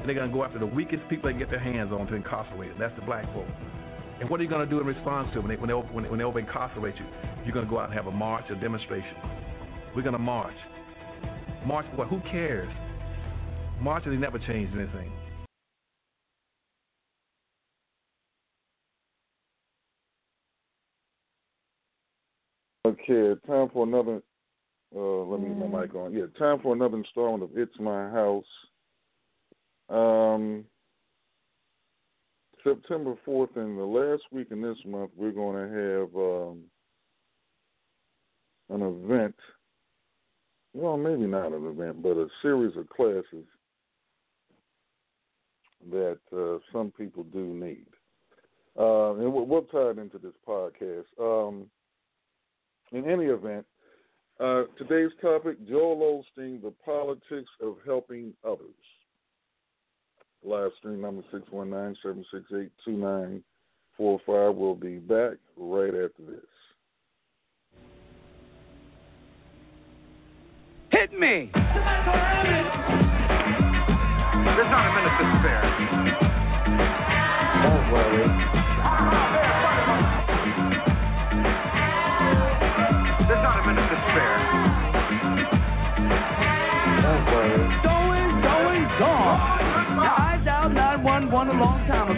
And they're going to go after the weakest people they can get their hands on to incarcerate them. That's the black folk. And what are you going to do in response to it when they, when they, when they, when they over incarcerate you? You're going to go out and have a march, a demonstration. We're going to march. March what? Who cares? Marching never changed anything. Okay, time for another. Uh, let me get my mm. mic on. Yeah, time for another installment of It's My House. Um, September 4th and the last week in this month, we're going to have um, an event. Well, maybe not an event, but a series of classes that uh, some people do need. Uh, and we'll, tie it into this podcast. Um, in any event, uh, today's topic Joel Osteen, the politics of helping others. Live stream number 619 768 2945. We'll be back right after this. Hit me! There's not a minute to spare.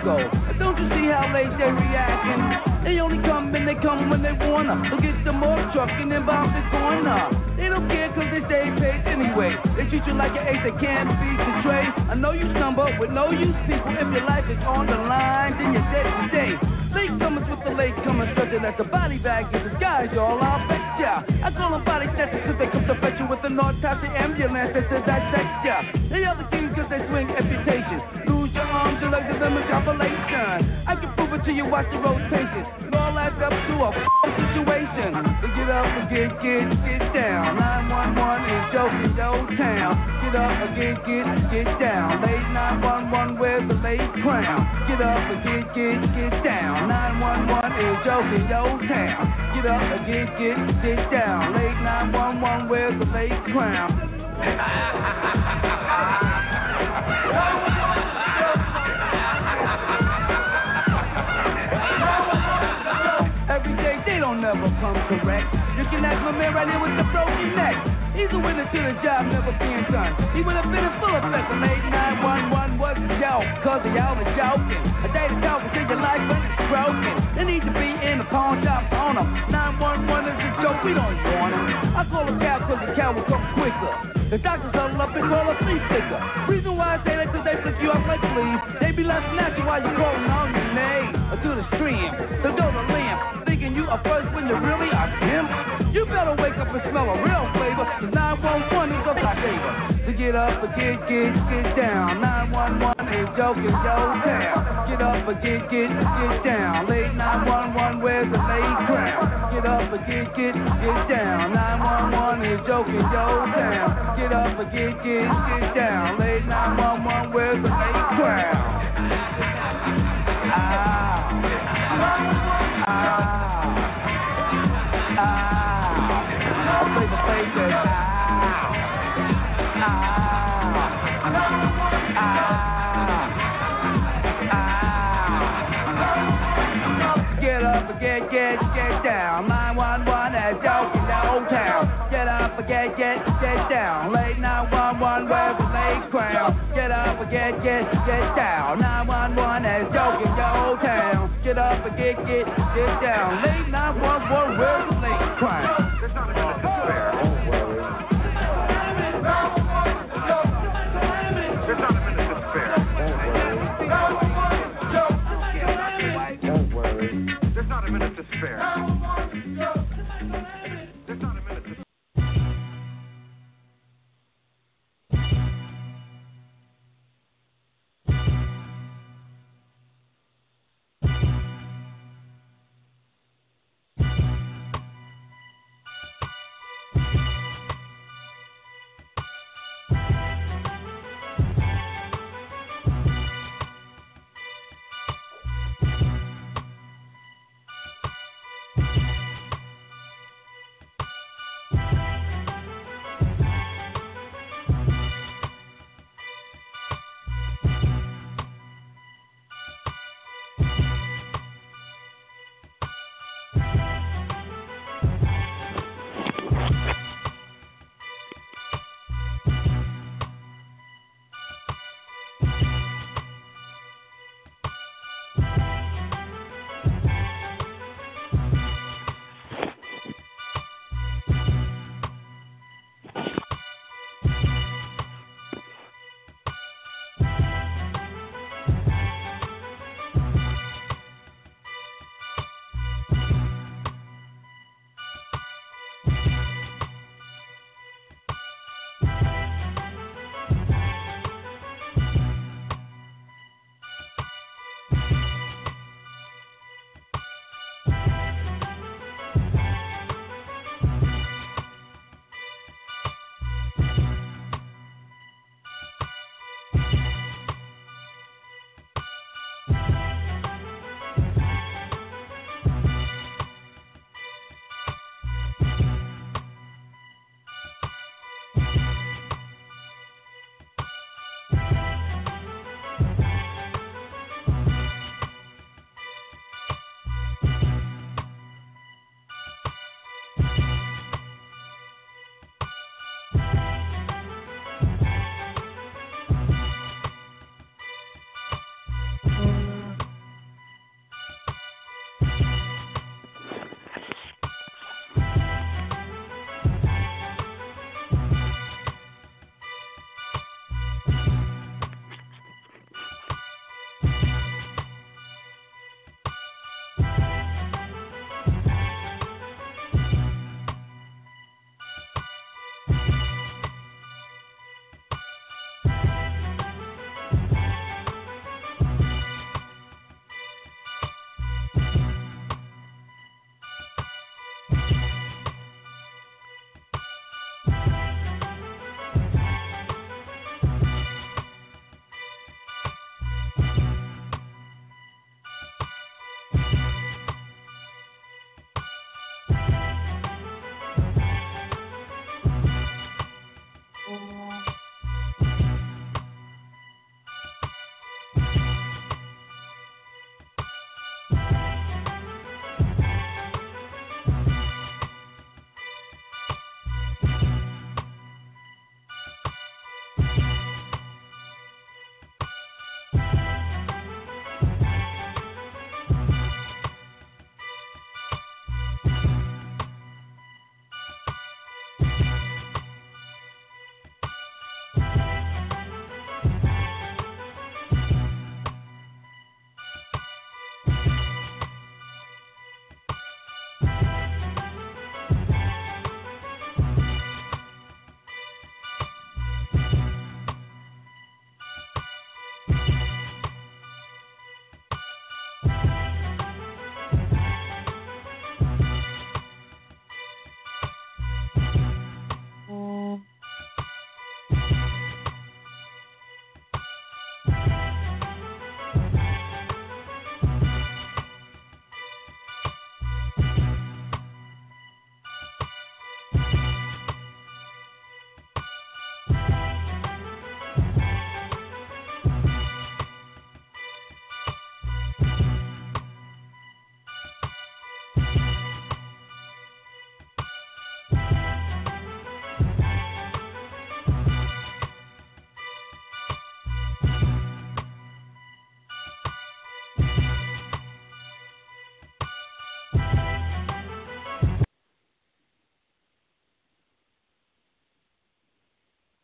Don't you see how late they reacting? They only come and they come when they wanna. Look at the more truck and then bounce this corner. They don't care cause they stay paid anyway. They treat you like an ace they can't be betrayed. I know you stumble with no use people. If your life is on the line, then you're dead today. Late comers with the late comers, such as a body bag in disguise, y'all. I'll bet ya. I call them body snatchers cause they come to fetch you with the North Taxi ambulance that says I text ya. They are the kings cause they swing amputation. Lose your arm arms are like the. I can prove it to you, watch the rotation. It all adds up to a situation. So get up and get, get, get down. 911 is joking, yo town. Get up and get, get, get down. Late 911, where's the late crown? Get up and get, get, get down. 911 is joking, yo town. Get up and get, get, get down. Late 911, where's the late crown? never come correct. You can ask my man right here with the broken neck. He's a winner to the job never being done. He would have been in full effect of late 911 was a joke, cause they all was joking. A day to talk until your life when it's broken. They need to be in the pawn shop on them. 911 is a joke, we don't want him. I call a cab cause the cab will come quicker. The doctors huddle up and call a flea sticker. Reason why I say that cause they flick you off like fleas. They be at you while you're calling on your name. Or to the stream, to go to limb. You are first when you really are him. You better wake up and smell a real flavor. Cause 911 is a black favor. To get up and get, get, get down. 911 is joking, yo town. Get up and get, get, get down. Late 911, where's the late crown? Get up and get, get, get down. 911 is joking, yo town. Get up and get, get, get down. Late 911, where's the late crown? Ah. Ah. Get down. Late 911 where's the old town. Get up, get down. late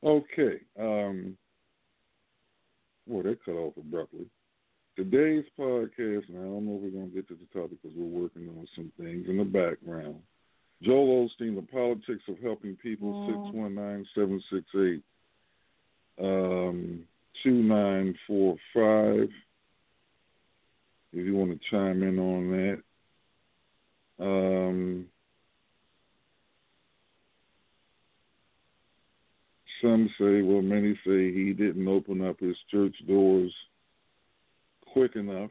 Okay. Um, boy, that cut off abruptly. Today's podcast, and I don't know if we're going to get to the topic because we're working on some things in the background. Joel Osteen, The Politics of Helping People, 619 768 um, 2945. If you want to chime in on that. Um, some say, well, many say he didn't open up his church doors quick enough.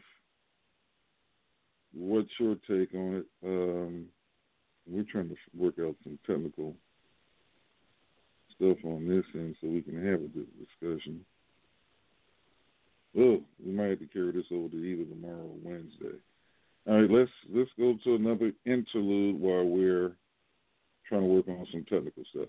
What's your take on it? Um, we're trying to work out some technical stuff on this end so we can have a discussion. Oh, we might have to carry this over to either tomorrow or Wednesday. All right, let's let's go to another interlude while we're trying to work on some technical stuff.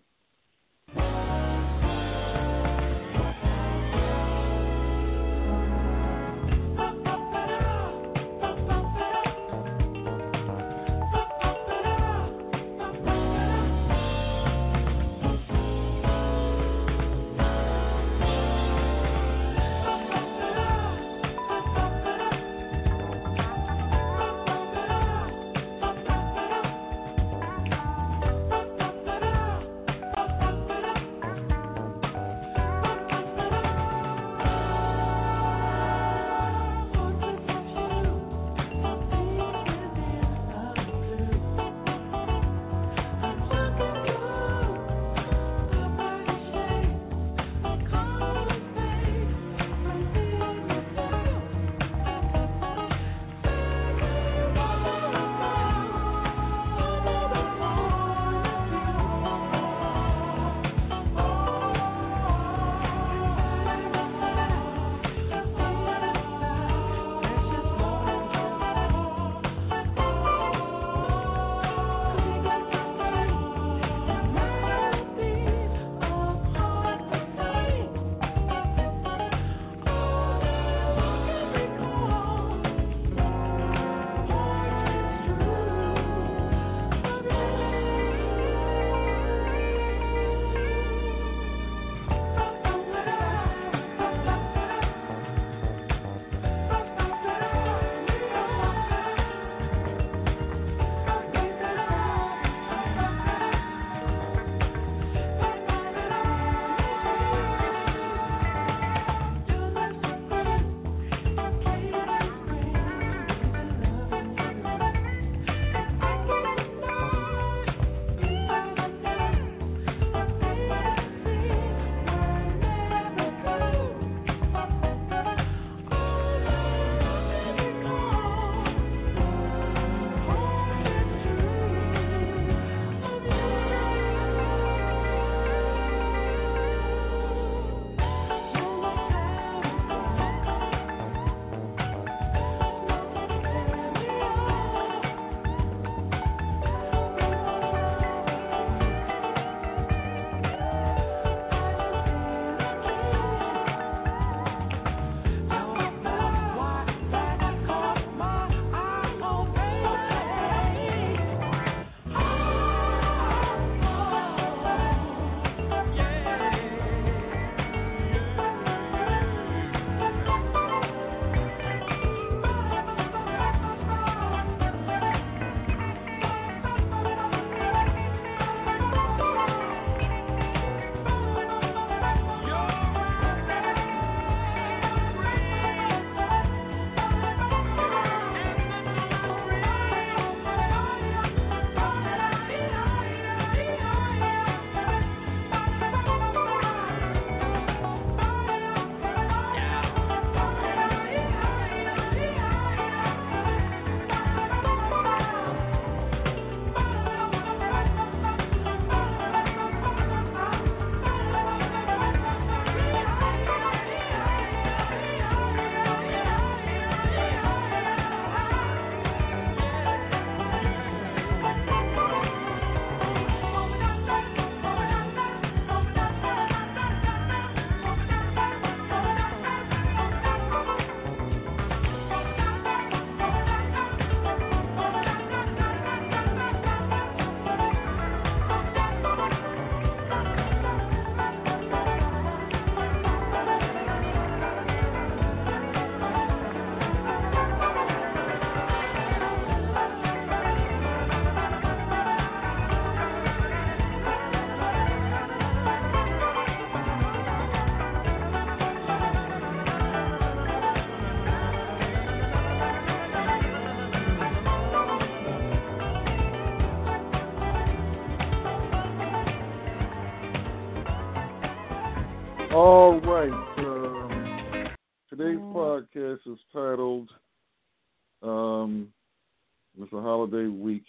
It's a holiday week,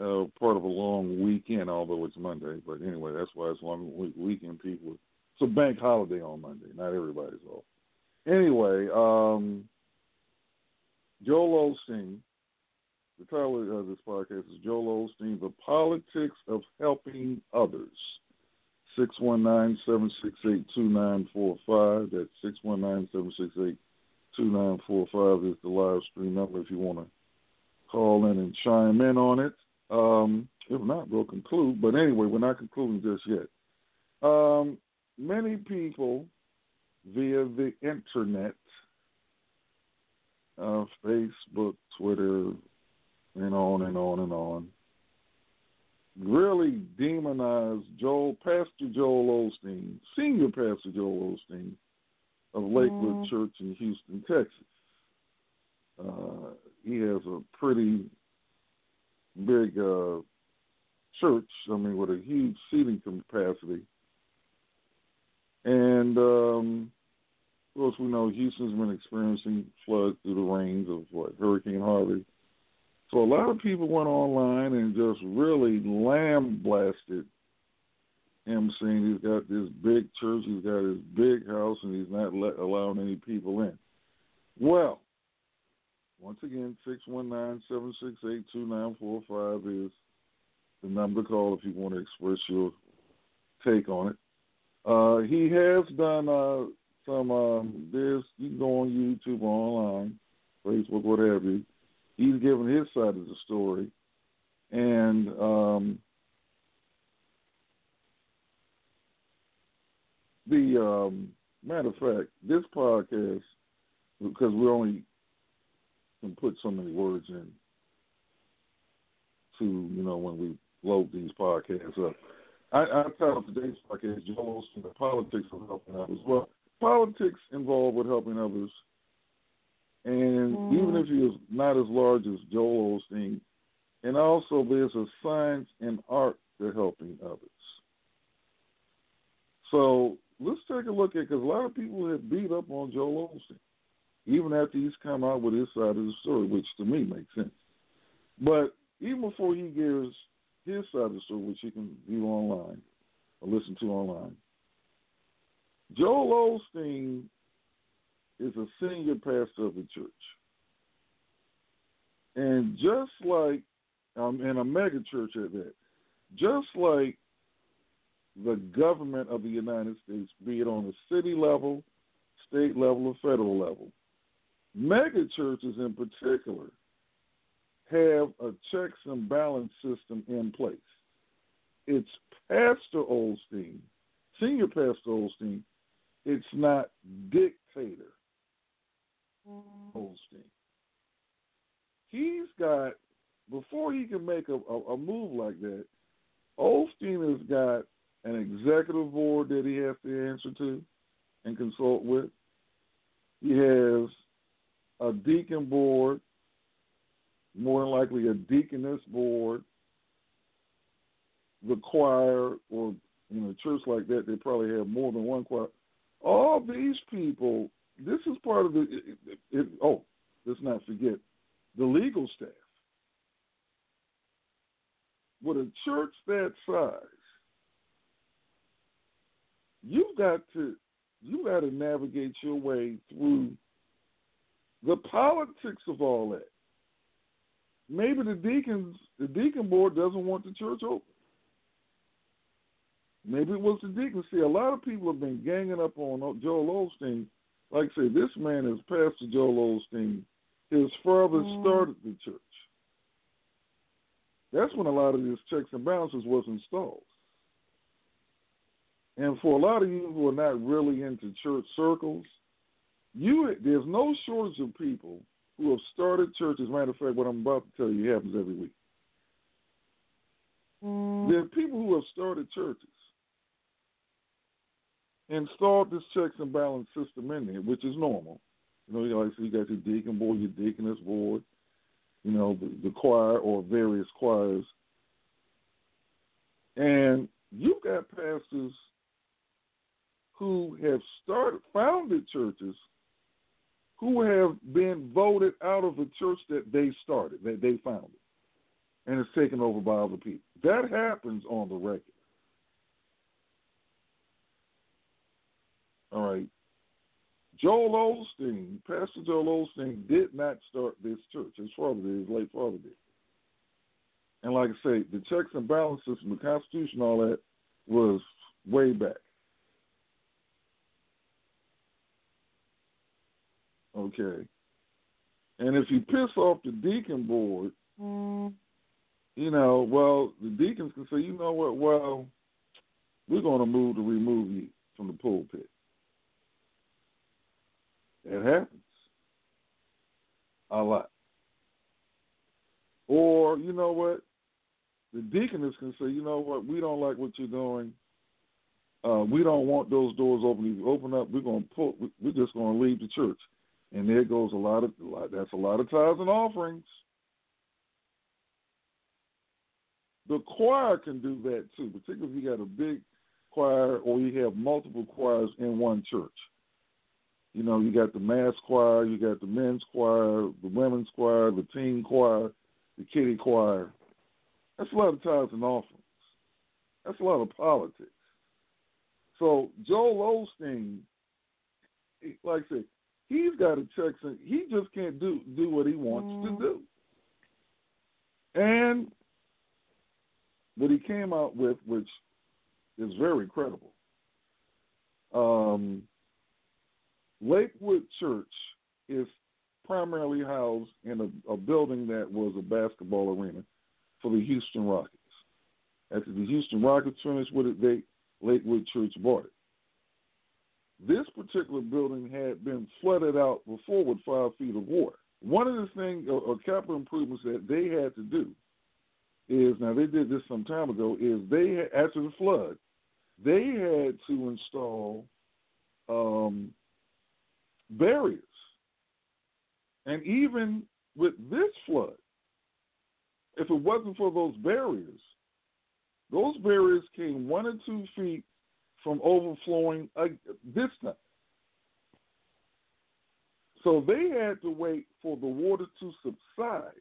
uh, part of a long weekend, although it's Monday. But anyway, that's why it's long week- weekend. People, it's a bank holiday on Monday. Not everybody's off. Anyway, um, Joel Osteen. The title of this podcast is Joel Osteen: The Politics of Helping Others. 619-768-2945. That's 619-768-2945 is the live stream number if you want to call in and chime in on it. Um, if not, we'll conclude. But anyway, we're not concluding just yet. Um, many people via the internet, uh, Facebook, Twitter, and on and on and on, really demonize Joel, Pastor Joel Osteen, Senior Pastor Joel Osteen of Lakewood Church in Houston, Texas. Uh, he has a pretty big uh, church, I mean, with a huge seating capacity. And, um, of course, we know Houston's been experiencing floods through the rains of what, Hurricane Harvey. So a lot of people went online and just really lambasted him, saying he's got this big church, he's got his big house, and he's not let, allowing any people in. Well, once again, six one nine seven six eight two nine four five is the number to call if you want to express your take on it. Uh, he has done uh, some. Um, you can go on YouTube or online, Facebook, what have you he's given his side of the story, and um, the um, matter of fact, this podcast because we're only can put so many words in to you know when we load these podcasts up. I, I titled today's podcast "Joel Osteen: The Politics of Helping Others." Well, politics involved with helping others and mm. even if he is not as large as Joel Osteen, and also there's a science and art to helping others. So let's take a look at because a lot of people have beat up on Joel Osteen, even after he's come out with his side of the story, which to me makes sense. But even before he gives his side of the story, which you can view online or listen to online, Joel Osteen is a senior pastor of the church. And just like, um, in a mega church at that, just like the government of the United States, be it on a city level, state level, or federal level, mega churches in particular have a checks and balance system in place. It's Pastor Osteen, Senior Pastor Osteen, it's not dictator Osteen. He's got before he can make a, a, a move like that. Osteen has got an executive board that he has to answer to and consult with. He has a deacon board, more than likely a deaconess board, the choir, or in a church like that, they probably have more than one choir. All these people this is part of the. It, it, oh, let's not forget the legal staff. With a church that size, you've got to you've got to navigate your way through the politics of all that. Maybe the deacons, the deacon board doesn't want the church open. Maybe it was the deacons. See, a lot of people have been ganging up on Joel Osteen like I say, this man is Pastor Joel Osteen. His father mm. started the church. That's when a lot of these checks and balances was installed. And for a lot of you who are not really into church circles, you there's no shortage of people who have started churches. Matter of fact, what I'm about to tell you happens every week. Mm. There are people who have started churches installed this checks and balance system in there, which is normal. You know, like so you got your deacon board, your deaconess board, you know, the, the choir or various choirs, and you've got pastors who have started founded churches who have been voted out of the church that they started, that they founded, and is taken over by other people. That happens on the record. All right. Joel Osteen, Pastor Joel Osteen, did not start this church. His father did, his late father did. And like I say, the checks and balances and the Constitution, all that was way back. Okay. And if you piss off the deacon board, mm. you know, well, the deacons can say, you know what, well, we're going to move to remove you from the pulpit. It happens a lot. Or, you know what? The deaconess can say, you know what? We don't like what you're doing. Uh, we don't want those doors open. If you open up, we're going to pull. We're just going to leave the church. And there goes a lot of that's a lot of tithes and offerings. The choir can do that too, particularly if you got a big choir or you have multiple choirs in one church. You know, you got the mass choir, you got the men's choir, the women's choir, the teen choir, the kiddie choir. That's a lot of tithes and offerings. That's a lot of politics. So Joel Osteen, like I said, he's got to check. Some, he just can't do do what he wants mm. to do. And what he came out with, which is very credible. Um, Lakewood Church is primarily housed in a, a, building that was a basketball arena for the Houston Rockets. After the Houston Rockets finished with it, they Lakewood Church bought it. This particular building had been flooded out before with five feet of water. One of the things, or, capital improvements that they had to do, is now they did this some time ago. Is they after the flood, they had to install um, barriers. And even with this flood, if it wasn't for those barriers, those barriers came one or two feet from overflowing uh, this time. So they had to wait for the water to subside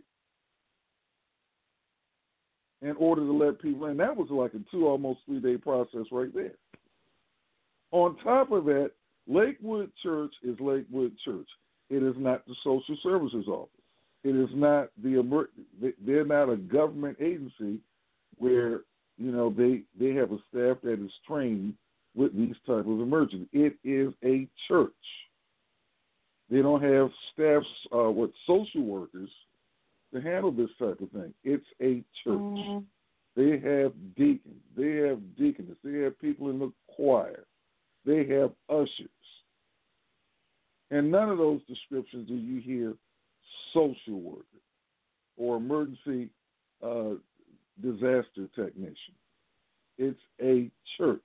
in order to let people in. That was like a two, almost three day process right there. On top of that, Lakewood Church is Lakewood Church. It is not the social services office. It is not the they're not a government agency where you know they they have a staff that is trained with these type of emergencies. It is a church. They don't have staffs uh, with social workers to handle this type of thing. It's a church. Mm-hmm. They have deacons. They have deaconess. They have people in the choir. They have ushers. And none of those descriptions do you hear social worker or emergency uh, disaster technician. It's a church.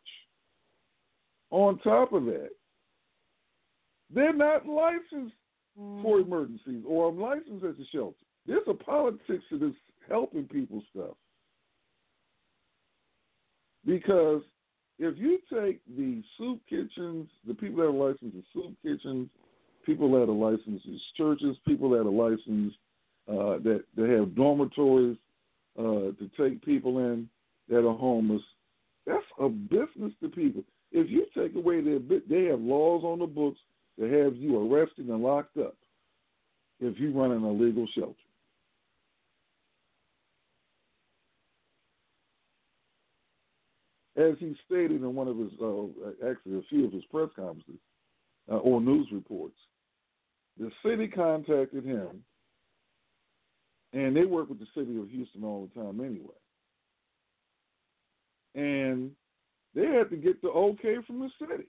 On top of that, they're not licensed mm. for emergencies or I'm licensed as a shelter. There's a politics to this helping people stuff. Because if you take the soup kitchens, the people that are licensed as soup kitchens, people that are licensed as churches, people that are licensed uh, that that have dormitories uh, to take people in that are homeless, that's a business to people. If you take away their bit, they have laws on the books that have you arrested and locked up if you run an illegal shelter. As he stated in one of his, uh, actually a few of his press conferences uh, or news reports, the city contacted him, and they work with the city of Houston all the time anyway. And they had to get the okay from the city.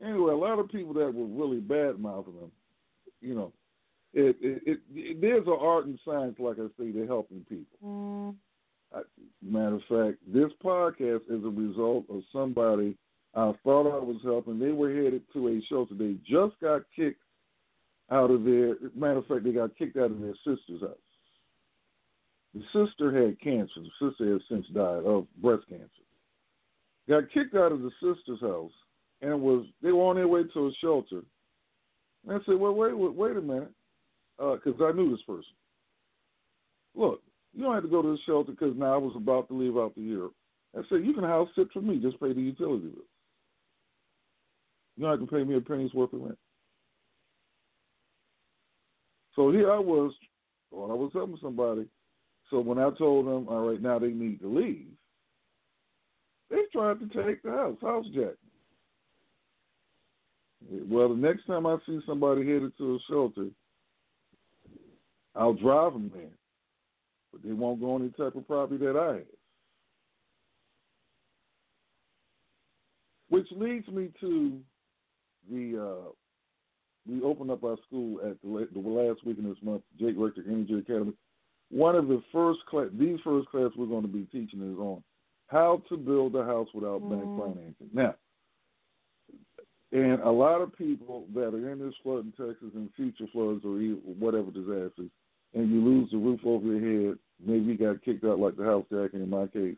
Anyway, a lot of people that were really bad mouthing them, you know, it, it, it, it, there's an art and science, like I say, to helping people. Mm. I, matter of fact, this podcast is a result of somebody I thought I was helping. They were headed to a shelter. They just got kicked out of their. Matter of fact, they got kicked out of their sister's house. The sister had cancer. The sister has since died of breast cancer. Got kicked out of the sister's house, and was they were on their way to a shelter. And I said, "Well, wait, wait, wait a minute," because uh, I knew this person. Look, you don't have to go to the shelter because now I was about to leave out the year. I said, "You can house sit for me. Just pay the utility bill. You don't have to pay me a penny's worth of rent." So here I was, thought I was helping somebody. So when I told them, all right, now they need to leave, they tried to take the house, house jack. Well, the next time I see somebody headed to a shelter, I'll drive them there, but they won't go on any type of property that I have. Which leads me to the uh, we opened up our school at the, the last week in this month, Jake Rector Energy Academy. One of the first class, these first class we're going to be teaching is on how to build a house without mm. bank financing. Now, and a lot of people that are in this flood in Texas and future floods or whatever disasters, and you lose the roof over your head, maybe you got kicked out like the house jacking in my case.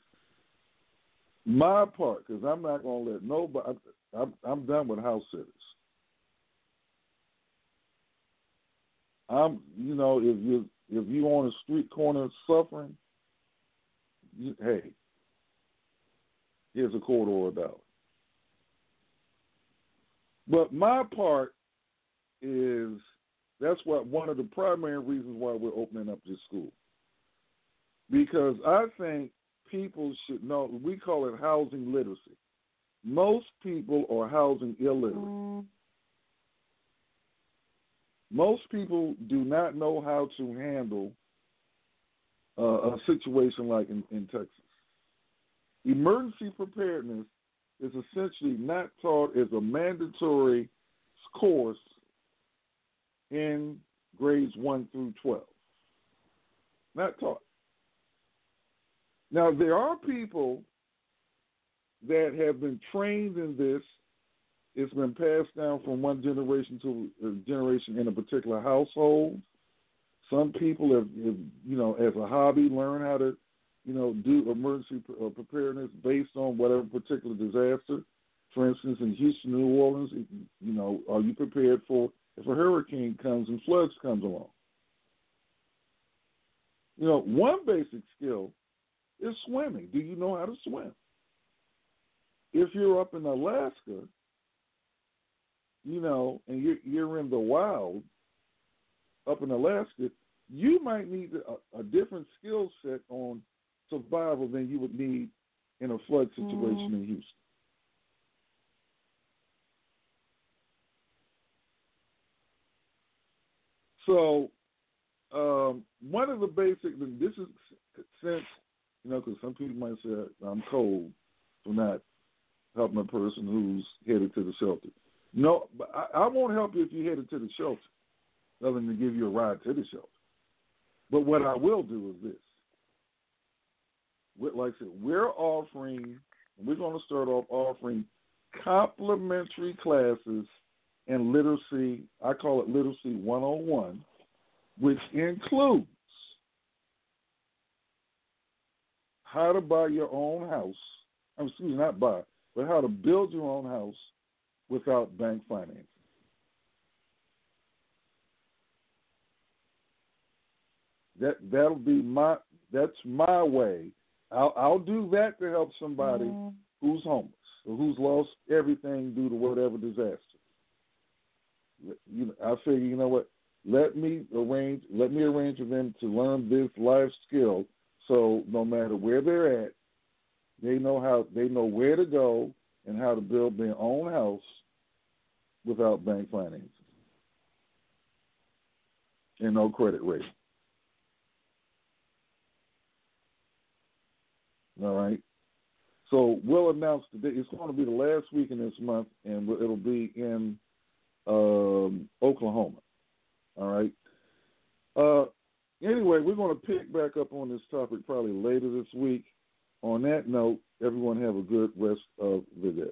My part, because I'm not going to let nobody, I'm, I'm done with house sitters. I'm, you know, if you if you on a street corner suffering, you, hey, here's a quarter or a dollar. But my part is that's what one of the primary reasons why we're opening up this school. Because I think people should know we call it housing literacy. Most people are housing illiterate. Mm-hmm. Most people do not know how to handle uh, a situation like in, in Texas. Emergency preparedness is essentially not taught as a mandatory course in grades 1 through 12. Not taught. Now, there are people that have been trained in this it's been passed down from one generation to a generation in a particular household. Some people have, have you know, as a hobby, learn how to, you know, do emergency uh, preparedness based on whatever particular disaster. For instance, in Houston, New Orleans, you know, are you prepared for if a hurricane comes and floods comes along? You know, one basic skill is swimming. Do you know how to swim? If you're up in Alaska you know, and you're you're in the wild up in Alaska, you might need a, a different skill set on survival than you would need in a flood situation mm. in Houston. So, um, one of the basic, this is since, you know, because some people might say I'm cold for not helping a person who's headed to the shelter. No, but I, I won't help you if you're headed to the shelter, other than to give you a ride to the shelter. But what I will do is this. Like I said, we're offering, we're going to start off offering complimentary classes in literacy. I call it Literacy 101, which includes how to buy your own house. I'm excuse me, not buy, but how to build your own house without bank financing. That that'll be my that's my way. I'll I'll do that to help somebody mm. who's homeless or who's lost everything due to whatever disaster. You know, I figure you know what. Let me arrange. Let me arrange for them to learn this life skill, so no matter where they're at, they know how they know where to go and how to build their own house without bank financing and no credit rating. All right. So we'll announce today. It's going to be the last week in this month, and it'll be in um, Oklahoma. All right. Uh, anyway, we're going to pick back up on this topic probably later this week. On that note, everyone have a good rest of the day.